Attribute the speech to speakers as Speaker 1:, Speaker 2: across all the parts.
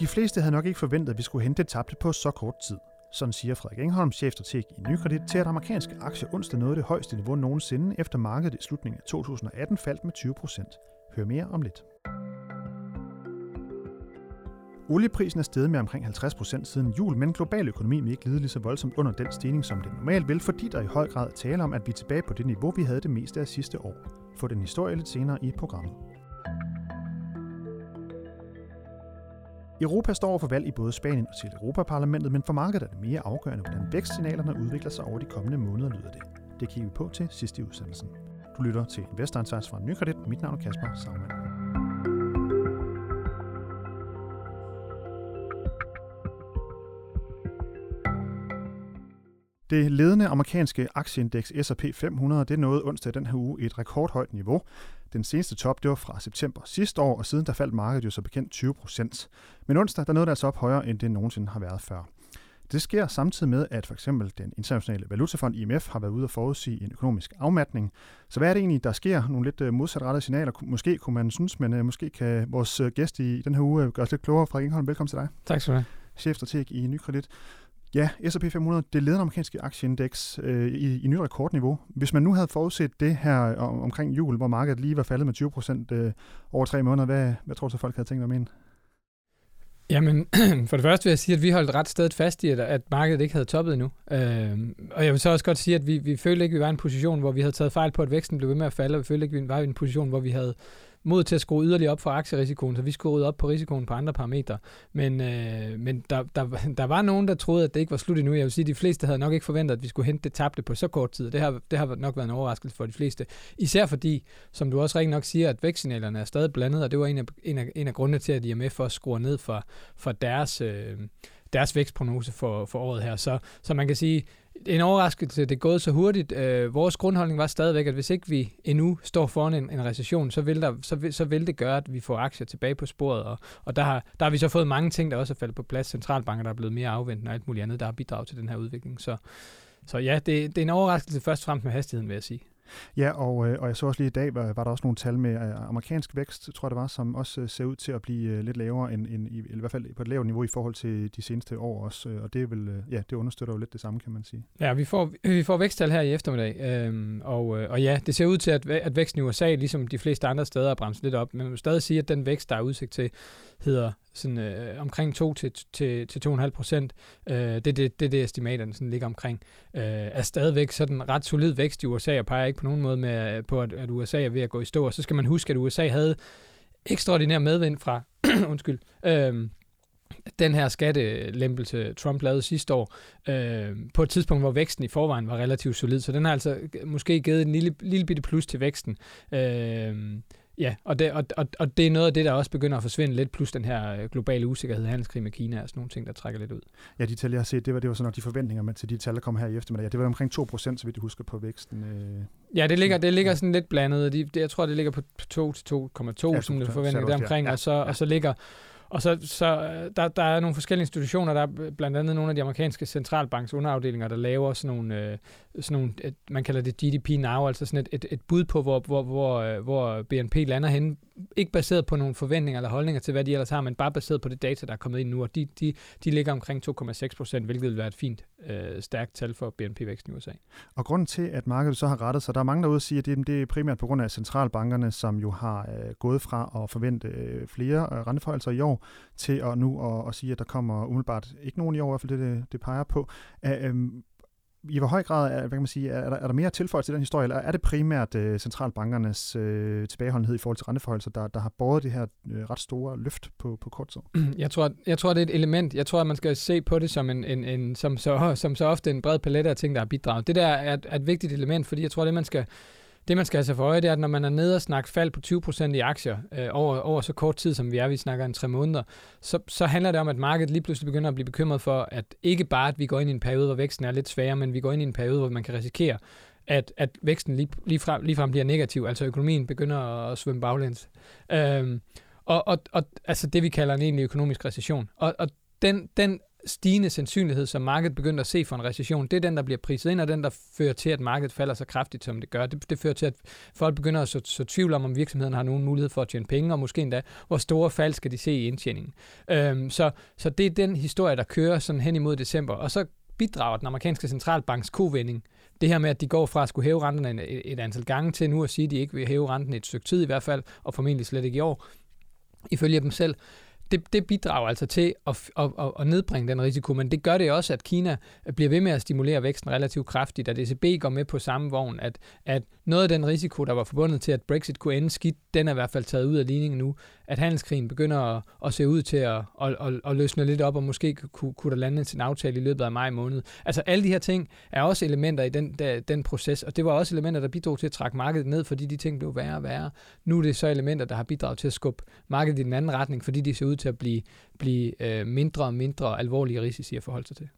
Speaker 1: De fleste havde nok ikke forventet, at vi skulle hente det tabte på så kort tid. Sådan siger Frederik Engholm, chefstrateg i Nykredit, til at amerikanske aktier onsdag nåede det højeste niveau nogensinde, efter markedet i slutningen af 2018 faldt med 20 procent. Hør mere om lidt. Olieprisen er steget med omkring 50 procent siden jul, men global økonomi vil ikke lide lige så voldsomt under den stigning, som det normalt vil, fordi der i høj grad taler om, at vi er tilbage på det niveau, vi havde det meste af sidste år. Få den historie lidt senere i programmet. Europa står over for valg i både Spanien og til Europaparlamentet, men for markedet er det mere afgørende, hvordan vækstsignalerne udvikler sig over de kommende måneder, lyder det. Det kigger vi på til sidst i udsendelsen. Du lytter til Investor Insights fra Nykredit. Mit navn er Kasper Sagmann. Det ledende amerikanske aktieindeks S&P 500 det nåede onsdag den her uge et rekordhøjt niveau. Den seneste top det var fra september sidste år, og siden der faldt markedet jo så bekendt 20 procent. Men onsdag der nåede det altså op højere, end det nogensinde har været før. Det sker samtidig med, at for eksempel den internationale valutafond IMF har været ude og forudsige en økonomisk afmatning. Så hvad er det egentlig, der sker? Nogle lidt øh, modsatrettede signaler, måske kunne man synes, men øh, måske kan vores øh, gæst i den her uge gøre os lidt klogere. Frederik Ingholm, velkommen til dig.
Speaker 2: Tak skal du have.
Speaker 1: Chefstrateg i Nykredit. Ja, S&P 500, det ledende amerikanske aktieindeks øh, i, i nyt rekordniveau. Hvis man nu havde forudset det her om, omkring jul, hvor markedet lige var faldet med 20 procent øh, over tre måneder, hvad, hvad tror du så folk havde tænkt om mene?
Speaker 2: Jamen, for det første vil jeg sige, at vi holdt ret stedet fast i, at, at markedet ikke havde toppet endnu. Øh, og jeg vil så også godt sige, at vi, vi følte ikke, at vi var i en position, hvor vi havde taget fejl på, at væksten blev ved med at falde, og vi følte ikke, at vi var i en position, hvor vi havde mod til at skrue yderligere op for aktierisikoen, så vi skruede op på risikoen på andre parametre. Men, øh, men der, der, der var nogen, der troede, at det ikke var slut endnu. Jeg vil sige, at de fleste havde nok ikke forventet, at vi skulle hente det tabte på så kort tid. Det har, det har nok været en overraskelse for de fleste. Især fordi, som du også rigtig nok siger, at vækstsignalerne er stadig blandet, og det var en af, en af, en af grundene til, at IMF også skruer ned for, for deres... Øh, deres vækstprognose for, for året her. Så, så man kan sige, en overraskelse, det er gået så hurtigt. Øh, vores grundholdning var stadigvæk, at hvis ikke vi endnu står foran en, en recession, så vil, der, så, vil, så vil det gøre, at vi får aktier tilbage på sporet. Og, og der, har, der har vi så fået mange ting, der også er faldet på plads. Centralbanker, der er blevet mere afventende og alt muligt andet, der har bidraget til den her udvikling. Så, så ja, det, det er en overraskelse først og fremmest med hastigheden, vil jeg sige.
Speaker 1: Ja, og, øh, og jeg så også lige i dag, var, var der også nogle tal med øh, amerikansk vækst, tror jeg det var, som også øh, ser ud til at blive øh, lidt lavere, end, end i, eller i hvert fald på et lavt niveau i forhold til de seneste år også. Og det, vil, ja, det understøtter jo lidt det samme, kan man sige.
Speaker 2: Ja, vi får, vi får væksttal her i eftermiddag, øhm, og, og ja, det ser ud til, at, at væksten i USA, ligesom de fleste andre steder, er bremset lidt op. Men man må stadig sige, at den vækst, der er udsigt til, hedder sådan, øh, omkring 2 til, til, til 2,5 procent. Øh, det er det, det, det estimaterne sådan ligger omkring. Øh, er stadigvæk sådan ret solid vækst i USA, og peger ikke på nogen måde med, øh, på, at, at USA er ved at gå i stå. Og så skal man huske, at USA havde ekstraordinær medvind fra undskyld, øh, den her skattelempelse, Trump lavede sidste år, øh, på et tidspunkt, hvor væksten i forvejen var relativt solid. Så den har altså måske givet en lille, lille bitte plus til væksten. Øh, Ja, og det, og, og, og det er noget af det, der også begynder at forsvinde lidt, plus den her øh, globale usikkerhed, handelskrig med Kina og sådan nogle ting, der trækker lidt ud.
Speaker 1: Ja, de tal, jeg har set, det var, det var sådan nok de forventninger med til de tal, der kommer her i eftermiddag. Ja, det var omkring 2 procent, så vidt jeg husker, på væksten. Øh.
Speaker 2: Ja, det ligger, det ligger sådan lidt blandet. De, det, jeg tror, det ligger på 2 til 2,2, ja, som det forventning deromkring, ja, og, så, ja. og så ligger og så, så øh, der, der er nogle forskellige institutioner, der er blandt andet nogle af de amerikanske centralbanks underafdelinger, der laver sådan nogle, øh, sådan nogle et, man kalder det GDP Now, altså sådan et, et, et bud på, hvor, hvor, hvor, øh, hvor BNP lander hen. Ikke baseret på nogle forventninger eller holdninger til, hvad de ellers har, men bare baseret på det data, der er kommet ind nu, og de, de, de ligger omkring 2,6 procent, hvilket vil være et fint øh, stærkt tal for BNP-væksten i USA.
Speaker 1: Og grunden til, at markedet så har rettet sig, der er mange derude, der siger, at det, det er primært på grund af centralbankerne, som jo har øh, gået fra at forvente øh, flere øh, renteforholdelser i år, til at nu at, at sige, at der kommer umiddelbart ikke nogen i år, i hvert fald det, det, det peger på. Øh, i hvor høj grad er, hvad kan man sige, er, der, er der mere tilføjelse til den historie, eller er det primært uh, centralbankernes uh, tilbageholdenhed i forhold til renteforholdelser, der, der har båret det her uh, ret store løft på, på kort tid?
Speaker 2: Jeg tror, jeg tror, det er et element. Jeg tror, at man skal se på det som, en, en, en, som, så, som så ofte en bred palette af ting, der har bidraget. Det der er et, er et vigtigt element, fordi jeg tror, det man skal det, man skal have sig for øje, det er, at når man er nede og snakker fald på 20% i aktier øh, over, over så kort tid, som vi er, vi snakker en tre måneder, så, så handler det om, at markedet lige pludselig begynder at blive bekymret for, at ikke bare, at vi går ind i en periode, hvor væksten er lidt sværere, men vi går ind i en periode, hvor man kan risikere, at, at væksten lige, lige, frem, lige frem bliver negativ, altså økonomien begynder at svømme baglæns. Øhm, og, og, og altså det, vi kalder en egentlig økonomisk recession. Og, og den, den stigende sandsynlighed, som markedet begynder at se for en recession, det er den, der bliver priset ind, og den, der fører til, at markedet falder så kraftigt, som det gør. Det, det fører til, at folk begynder at så, så tvivl om, om virksomheden har nogen mulighed for at tjene penge, og måske endda, hvor store fald skal de se i indtjeningen. Øhm, så, så det er den historie, der kører sådan hen imod december. Og så bidrager den amerikanske centralbanks kovending, det her med, at de går fra at skulle hæve renterne et, et antal gange til nu at sige, at de ikke vil hæve renten et stykke tid i hvert fald, og formentlig slet ikke i år, ifølge dem selv, det, det bidrager altså til at, at, at, at nedbringe den risiko, men det gør det også, at Kina bliver ved med at stimulere væksten relativt kraftigt, at ECB går med på samme vogn, at, at noget af den risiko, der var forbundet til, at Brexit kunne ende skidt, den er i hvert fald taget ud af ligningen nu, at handelskrigen begynder at, at se ud til at, at, at, at løsne lidt op, og måske kunne, kunne der lande til en aftale i løbet af maj måned. Altså alle de her ting er også elementer i den, der, den proces, og det var også elementer, der bidrog til at trække markedet ned, fordi de ting blev værre og værre. Nu er det så elementer, der har bidraget til at skubbe markedet i den anden retning, fordi de ser ud til at blive, blive øh, mindre og mindre alvorlige risici at forholde sig til.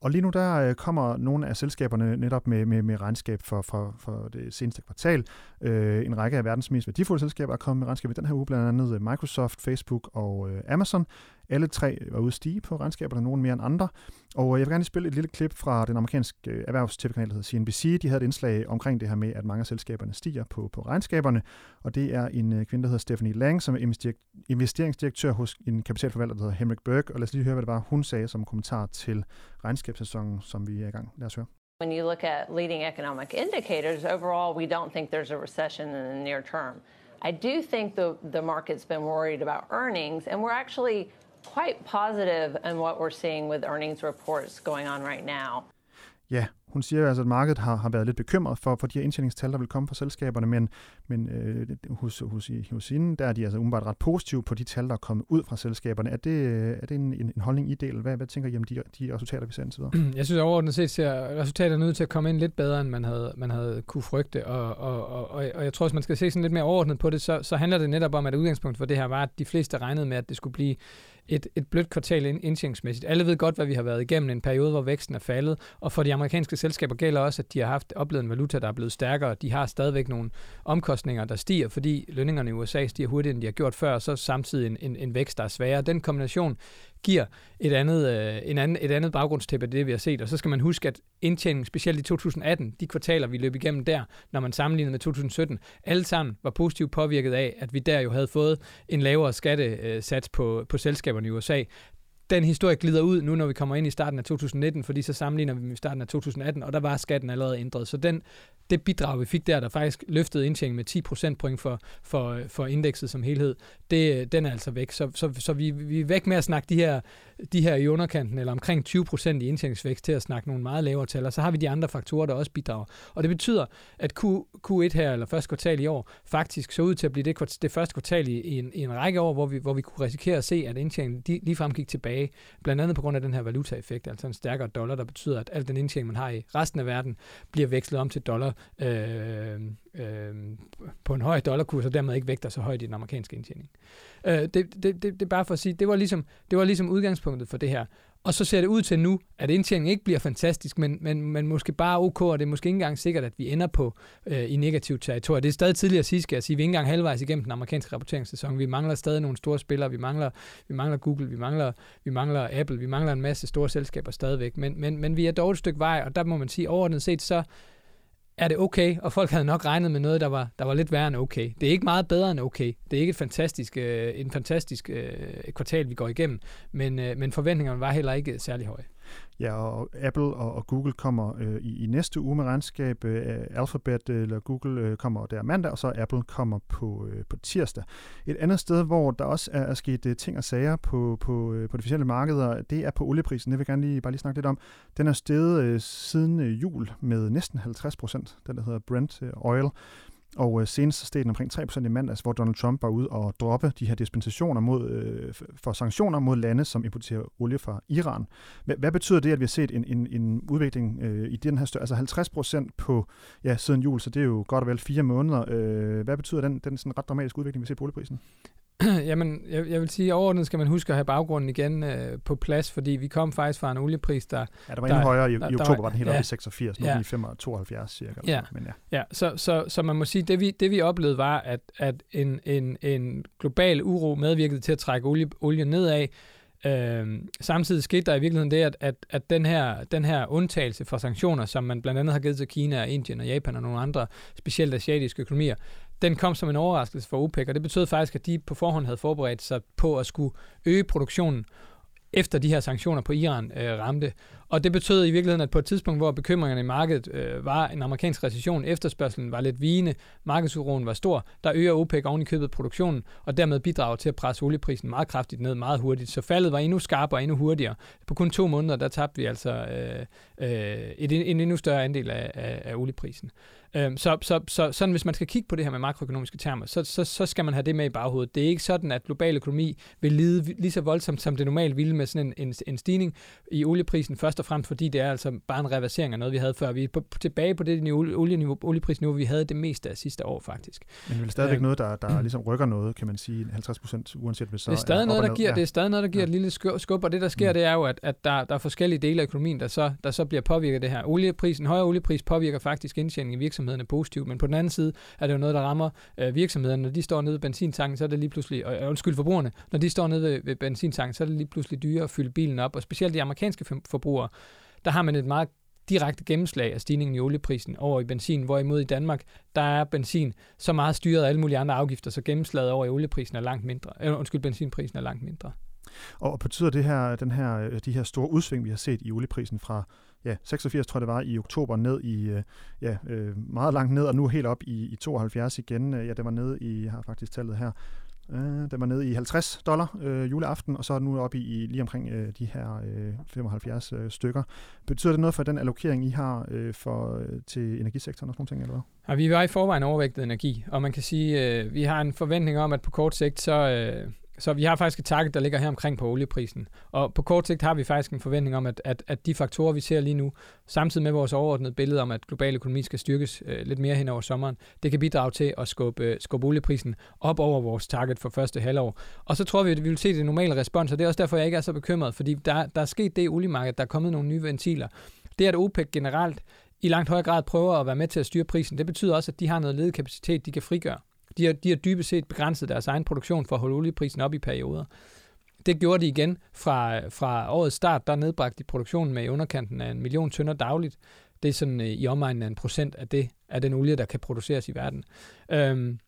Speaker 1: Og lige nu der øh, kommer nogle af selskaberne netop med, med, med regnskab for, for, for det seneste kvartal. Øh, en række af verdens mest værdifulde selskaber er kommet med regnskab i den her uge, blandt andet øh, Microsoft, Facebook og øh, Amazon. Alle tre var ude stige på regnskaberne, nogen mere end andre. Og øh, jeg vil gerne spille et lille klip fra den amerikanske øh, erhvervstv-kanal, der hedder CNBC. De havde et indslag omkring det her med, at mange af selskaberne stiger på, på regnskaberne. Og det er en øh, kvinde, der hedder Stephanie Lang, som er investeringsdirektør hos en kapitalforvalter, der hedder Henrik Berg. Og lad os lige høre, hvad det var, hun sagde som kommentar til regnskabssæsonen, som vi er i gang. Lad os høre.
Speaker 3: When you look at leading economic indicators, overall, we don't think there's a recession in the near term. I do think the, the market's been worried about earnings, and we're actually quite positive in what we're seeing with earnings reports going on right now.
Speaker 1: Ja, hun siger altså, at markedet har, har været lidt bekymret for, for de her indtjeningstal, der vil komme fra selskaberne, men, men øh, hos, hos, hos hende, der er de altså umiddelbart ret positive på de tal, der er kommet ud fra selskaberne. Er det, er det en, en, en holdning, I del? Hvad, hvad tænker I om de, de resultater, vi ser indtil videre?
Speaker 2: Jeg synes overordnet set ser resultaterne ud til at komme ind lidt bedre, end man havde, man havde kunne frygte, og, og, og, og, jeg tror, hvis man skal se sådan lidt mere overordnet på det, så, så handler det netop om, at udgangspunkt for det her var, at de fleste regnede med, at det skulle blive et, et blødt kvartal indtjeningsmæssigt. Alle ved godt, hvad vi har været igennem en periode, hvor væksten er faldet, og for de amerikanske selskaber gælder også, at de har haft oplevet en valuta, der er blevet stærkere. De har stadigvæk nogle omkostninger, der stiger, fordi lønningerne i USA stiger hurtigere, end de har gjort før, og så samtidig en, en, en vækst, der er sværere. Den kombination giver et andet, øh, en anden, et andet baggrundstæppe af det, vi har set. Og så skal man huske, at indtjeningen, specielt i 2018, de kvartaler, vi løb igennem der, når man sammenligner med 2017, alle sammen var positivt påvirket af, at vi der jo havde fået en lavere skattesats på, på selskaberne i USA den historie glider ud nu, når vi kommer ind i starten af 2019, fordi så sammenligner vi med starten af 2018, og der var skatten allerede ændret. Så den, det bidrag, vi fik der, der faktisk løftede indtjeningen med 10 procentpoint for, for, for indekset som helhed, det, den er altså væk. Så, så, så vi, vi er væk med at snakke de her, de her i underkanten, eller omkring 20 procent i indtjeningsvækst, til at snakke nogle meget lavere tal, og så har vi de andre faktorer, der også bidrager. Og det betyder, at Q, Q1 her, eller første kvartal i år, faktisk så ud til at blive det, det første kvartal i, i, en, i en række år, hvor vi, hvor vi kunne risikere at se, at indtjeningen lige ligefrem gik tilbage, blandt andet på grund af den her valutaeffekt, altså en stærkere dollar, der betyder, at al den indtjening, man har i resten af verden, bliver vekslet om til dollar øh, øh, på en høj dollarkurs, og dermed ikke vægter så højt i den amerikanske indtjening. Øh, det, det, det, det er bare for at sige, det var, ligesom, det var ligesom udgangspunktet for det her. Og så ser det ud til nu, at indtjeningen ikke bliver fantastisk, men, men, men måske bare ok, og det er måske ikke engang sikkert, at vi ender på øh, i negativt territorium. Det er stadig tidligere at sige, skal jeg sige. Vi er ikke engang halvvejs igennem den amerikanske rapporteringssæson. Vi mangler stadig nogle store spillere. Vi mangler, vi mangler Google, vi mangler, vi mangler Apple, vi mangler en masse store selskaber stadigvæk. Men, men, men vi er dog et stykke vej, og der må man sige, overordnet set, så, er det okay, og folk havde nok regnet med noget, der var, der var lidt værre end okay. Det er ikke meget bedre end okay. Det er ikke et fantastisk, øh, en fantastisk øh, kvartal, vi går igennem, men, øh, men forventningerne var heller ikke særlig høje.
Speaker 1: Ja, og Apple og, og Google kommer øh, i, i næste uge med regnskab. Øh, Alphabet øh, eller Google øh, kommer der mandag, og så Apple kommer på, øh, på tirsdag. Et andet sted, hvor der også er, er sket øh, ting og sager på, på, øh, på de officielle markeder, det er på olieprisen. Det vil jeg gerne lige, bare lige snakke lidt om. Den er steget øh, siden øh, jul med næsten 50 procent, den der hedder Brent øh, Oil. Og øh, senest steg den omkring 3% i mandags, hvor Donald Trump var ude og droppe de her dispensationer mod, øh, for sanktioner mod lande, som importerer olie fra Iran. Hvad, hvad betyder det, at vi har set en, en, en udvikling øh, i den her større, altså 50% på ja, siden jul, så det er jo godt og vel fire måneder. Øh, hvad betyder den, den sådan ret dramatiske udvikling, vi ser på olieprisen?
Speaker 2: Jamen, jeg, jeg vil sige, overordnet skal man huske at have baggrunden igen øh, på plads, fordi vi kom faktisk fra en oliepris, der...
Speaker 1: Ja, der var endnu højere. I, der, i oktober var, var den helt ja, oppe i 86, nu ja, i 72 cirka.
Speaker 2: Ja, men ja. ja så, så, så man må sige, det vi, det vi oplevede var, at, at en, en, en global uro medvirkede til at trække olie, olie nedad, Øh, samtidig skete der i virkeligheden det, at, at, at den, her, den her undtagelse fra sanktioner, som man blandt andet har givet til Kina, Indien og Japan og nogle andre, specielt asiatiske økonomier, den kom som en overraskelse for OPEC, og det betød faktisk, at de på forhånd havde forberedt sig på at skulle øge produktionen efter de her sanktioner på Iran øh, ramte. Og det betød i virkeligheden, at på et tidspunkt, hvor bekymringerne i markedet øh, var en amerikansk recession, efterspørgselen var lidt vigende, markedsuroen var stor, der øger OPEC oven i købet produktionen, og dermed bidrager til at presse olieprisen meget kraftigt ned, meget hurtigt. Så faldet var endnu skarpere og endnu hurtigere. På kun to måneder, der tabte vi altså øh, øh, et, en endnu større andel af, af, af olieprisen. Øhm, så, så, så sådan, hvis man skal kigge på det her med makroøkonomiske termer, så, så, så skal man have det med i baghovedet. Det er ikke sådan, at global økonomi vil lide lige så voldsomt, som det normalt ville med sådan en, en, en stigning i olieprisen, først og fremmest fordi det er altså bare en reversering af noget, vi havde før. Vi er på, tilbage på det niveau, olieniveau, olieprisniveau, vi havde det meste af sidste år faktisk.
Speaker 1: Men det er stadigvæk øhm, noget, der, der ligesom rykker noget, kan man sige, 50 procent, uanset hvis så
Speaker 2: det er stadig er noget, der giver, ja. Det er stadig noget, der giver ja. et lille skub, og det der sker, mm. det er jo, at, at der, der er forskellige dele af økonomien, der så, der så bliver påvirket af det her. Olieprisen, højere oliepris påvirker faktisk indtjeningen i virksomhederne positivt, men på den anden side er det jo noget, der rammer øh, virksomhederne. Når de står nede ved benzintanken, så er det lige pludselig, øh, undskyld forbrugerne, når de står nede ved, ved benzintanken, så er det lige pludselig dyrere at fylde bilen op, og specielt de amerikanske forbrugere, der har man et meget direkte gennemslag af stigningen i olieprisen over i benzin, hvorimod i Danmark, der er benzin så meget styret af alle mulige andre afgifter, så gennemslaget over i olieprisen er langt mindre. Øh, undskyld, benzinprisen er langt mindre.
Speaker 1: Og betyder det her, den her, øh, de her store udsving, vi har set i olieprisen fra ja, 86, tror jeg det var, i oktober ned i, øh, ja, øh, meget langt ned, og nu helt op i, i 72 igen. Ja, det var ned i, jeg har faktisk tallet her, øh, den var nede i 50 dollar øh, juleaften, og så er den nu oppe i, i lige omkring øh, de her øh, 75 øh, stykker. Betyder det noget for den allokering, I har øh, for, øh, til energisektoren og sådan nogle ting, eller hvad?
Speaker 2: Ja, vi var i forvejen overvægtet energi, og man kan sige, øh, vi har en forventning om, at på kort sigt, så, øh, så vi har faktisk et target, der ligger her omkring på olieprisen. Og på kort sigt har vi faktisk en forventning om, at, at, at de faktorer, vi ser lige nu, samtidig med vores overordnede billede om, at global økonomi skal styrkes øh, lidt mere hen over sommeren, det kan bidrage til at skubbe, øh, skubbe olieprisen op over vores target for første halvår. Og så tror vi, at vi vil se det normale respons, og det er også derfor, jeg ikke er så bekymret, fordi der, der er sket det i oliemarkedet, der er kommet nogle nye ventiler. Det, at OPEC generelt i langt højere grad prøver at være med til at styre prisen, det betyder også, at de har noget ledig kapacitet, de kan frigøre. De har, de har dybest set begrænset deres egen produktion for at holde olieprisen op i perioder. Det gjorde de igen fra, fra årets start, der nedbragte de produktionen med i underkanten af en million tønder dagligt. Det er sådan øh, i omegnen af en procent af, det, af den olie, der kan produceres i verden. Øhm,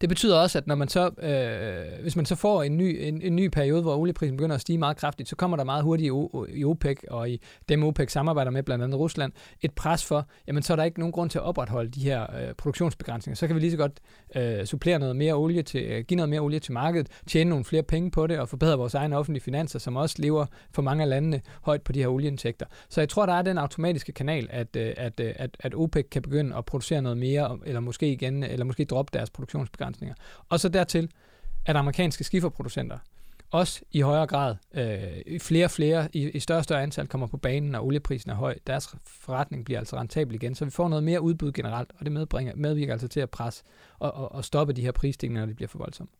Speaker 2: det betyder også, at når man så, øh, hvis man så får en ny, en, en ny periode, hvor olieprisen begynder at stige meget kraftigt, så kommer der meget hurtigt i, i OPEC og i dem OPEC samarbejder med, blandt andet Rusland, et pres for, jamen så er der ikke nogen grund til at opretholde de her øh, produktionsbegrænsninger. Så kan vi lige så godt øh, supplere noget mere olie til, øh, give noget mere olie til markedet, tjene nogle flere penge på det og forbedre vores egne offentlige finanser, som også lever for mange af landene højt på de her olieindtægter. Så jeg tror, der er den automatiske kanal, at, øh, at, øh, at, at OPEC kan begynde at producere noget mere, eller måske igen, eller måske droppe deres produktionsbegrænsninger begrænsninger. Og så dertil, at amerikanske skiferproducenter også i højere grad, øh, flere og flere, i, i større og større antal kommer på banen, når olieprisen er høj. Deres forretning bliver altså rentabel igen, så vi får noget mere udbud generelt, og det medbringer, medvirker altså til at presse og, og, og stoppe de her prisstigninger, når de bliver for voldsomme.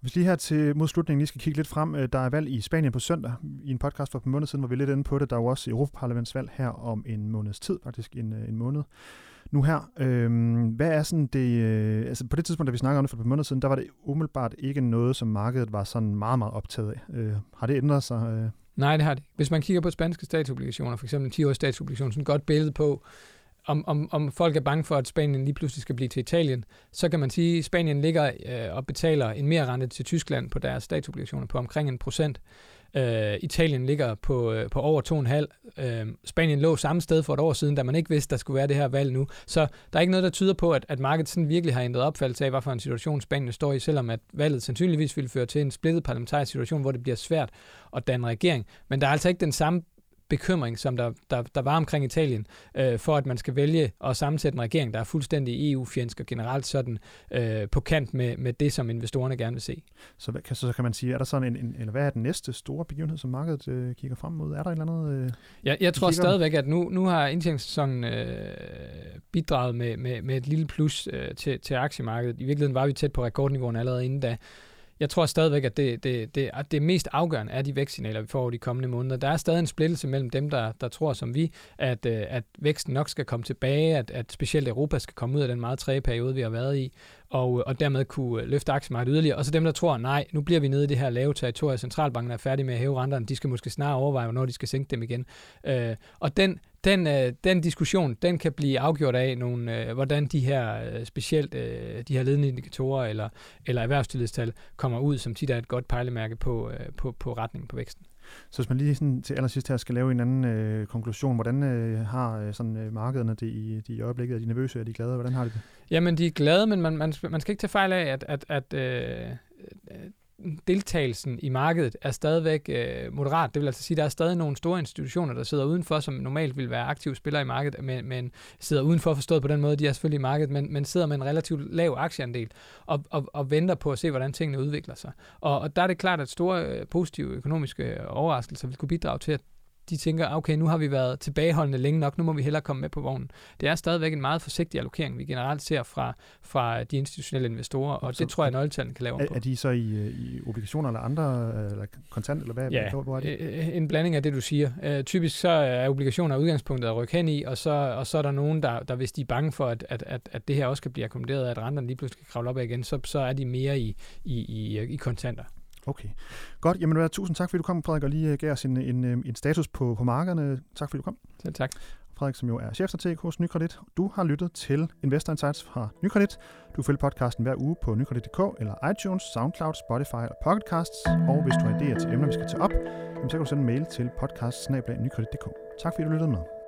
Speaker 1: Hvis lige her til mod slutningen lige skal kigge lidt frem, øh, der er valg i Spanien på søndag. I en podcast for et par måneder siden var vi lidt inde på det. Der er jo også Europaparlamentsvalg her om en måneds tid, faktisk en, øh, en måned nu her. Øh, hvad er sådan det, øh, altså på det tidspunkt, da vi snakkede om det for et par måneder siden, der var det umiddelbart ikke noget, som markedet var sådan meget, meget optaget af. Øh, har det ændret sig? Øh?
Speaker 2: Nej, det har det. Hvis man kigger på spanske statsobligationer, for eksempel 10-års statsobligation, sådan et godt billede på, om, om, om folk er bange for, at Spanien lige pludselig skal blive til Italien, så kan man sige, at Spanien ligger øh, og betaler en mere rente til Tyskland på deres statsobligationer på omkring en procent. Øh, Italien ligger på, øh, på over 2,5. Øh, Spanien lå samme sted for et år siden, da man ikke vidste, der skulle være det her valg nu. Så der er ikke noget, der tyder på, at, at markedet sådan virkelig har ændret opfattelse af, hvad for en situation Spanien står i, selvom at valget sandsynligvis vil føre til en splittet parlamentarisk situation, hvor det bliver svært at danne regering. Men der er altså ikke den samme bekymring, som der, der, der var omkring Italien, øh, for at man skal vælge at sammensætte en regering, der er fuldstændig EU-fjendsk og generelt sådan øh, på kant med, med det, som investorerne gerne vil se.
Speaker 1: Så, hvad, så kan man sige, er der sådan en, en eller hvad er den næste store begivenhed, som markedet øh, kigger frem mod? Er der et eller andet? Øh,
Speaker 2: ja, jeg tror stadigvæk, at nu, nu har indtjeningssæsonen øh, bidraget med, med, med et lille plus øh, til, til aktiemarkedet. I virkeligheden var vi tæt på rekordniveauen allerede inden da jeg tror stadigvæk, at det, det, det, at det mest afgørende er de vækstsignaler, vi får de kommende måneder. Der er stadig en splittelse mellem dem, der, der tror som vi, at, øh, at væksten nok skal komme tilbage, at, at specielt Europa skal komme ud af den meget træge periode, vi har været i, og, øh, og dermed kunne øh, løfte aktiemarkedet yderligere. Og så dem, der tror, nej, nu bliver vi nede i det her lave territorie, centralbanken er færdig med at hæve renterne, de skal måske snart overveje, hvornår de skal sænke dem igen. Øh, og den, den, øh, den diskussion, den kan blive afgjort af nogle, øh, hvordan de her øh, specielt øh, de her ledende indikatorer eller, eller erhvervstillidstal kommer ud, som tit er et godt pejlemærke på, øh, på, på retningen på væksten.
Speaker 1: Så hvis man lige sådan til allersidst her skal lave en anden øh, konklusion, hvordan øh, har øh, sådan, øh, markederne det i, de i øjeblikket? Er de nervøse? Er de glade? Hvordan har de det?
Speaker 2: Jamen, de er glade, men man, man, man skal ikke tage fejl af, at, at, at øh, deltagelsen i markedet er stadigvæk øh, moderat. Det vil altså sige, at der er stadig nogle store institutioner, der sidder udenfor, som normalt vil være aktive spillere i markedet, men, men sidder udenfor forstået på den måde, de er selvfølgelig i markedet, men, men sidder med en relativt lav aktieandel og, og, og venter på at se, hvordan tingene udvikler sig. Og, og der er det klart, at store øh, positive økonomiske øh, overraskelser vil kunne bidrage til, at de tænker, okay, nu har vi været tilbageholdende længe nok, nu må vi hellere komme med på vognen. Det er stadigvæk en meget forsigtig allokering, vi generelt ser fra, fra de institutionelle investorer, og så, det tror jeg, nøgletallene kan lave
Speaker 1: er, på. Er de så i, øh, i obligationer eller andre, eller kontant, eller hvad?
Speaker 2: Ja,
Speaker 1: hvor er det?
Speaker 2: Øh, en blanding af det, du siger. Uh, typisk så er obligationer udgangspunktet at rykke hen i, og så, og så er der nogen, der, der hvis de er bange for, at, at, at, at det her også kan blive akkommoderet, at renterne lige pludselig kan kravle op igen, så, så er de mere i, i, i, i kontanter.
Speaker 1: Okay. Godt. Jamen, tusind tak, fordi du kom, Frederik, og lige øh, gav os en, en, øh, en status på, på markederne. Tak, fordi du kom.
Speaker 2: Selv tak.
Speaker 1: Frederik, som jo er chefstrateg hos Nykredit. Du har lyttet til Investor Insights fra Nykredit. Du følger podcasten hver uge på nykredit.dk eller iTunes, SoundCloud, Spotify eller Pocketcasts. Og hvis du har idéer til emner, vi skal tage op, så kan du sende en mail til podcast Tak fordi du lyttede med.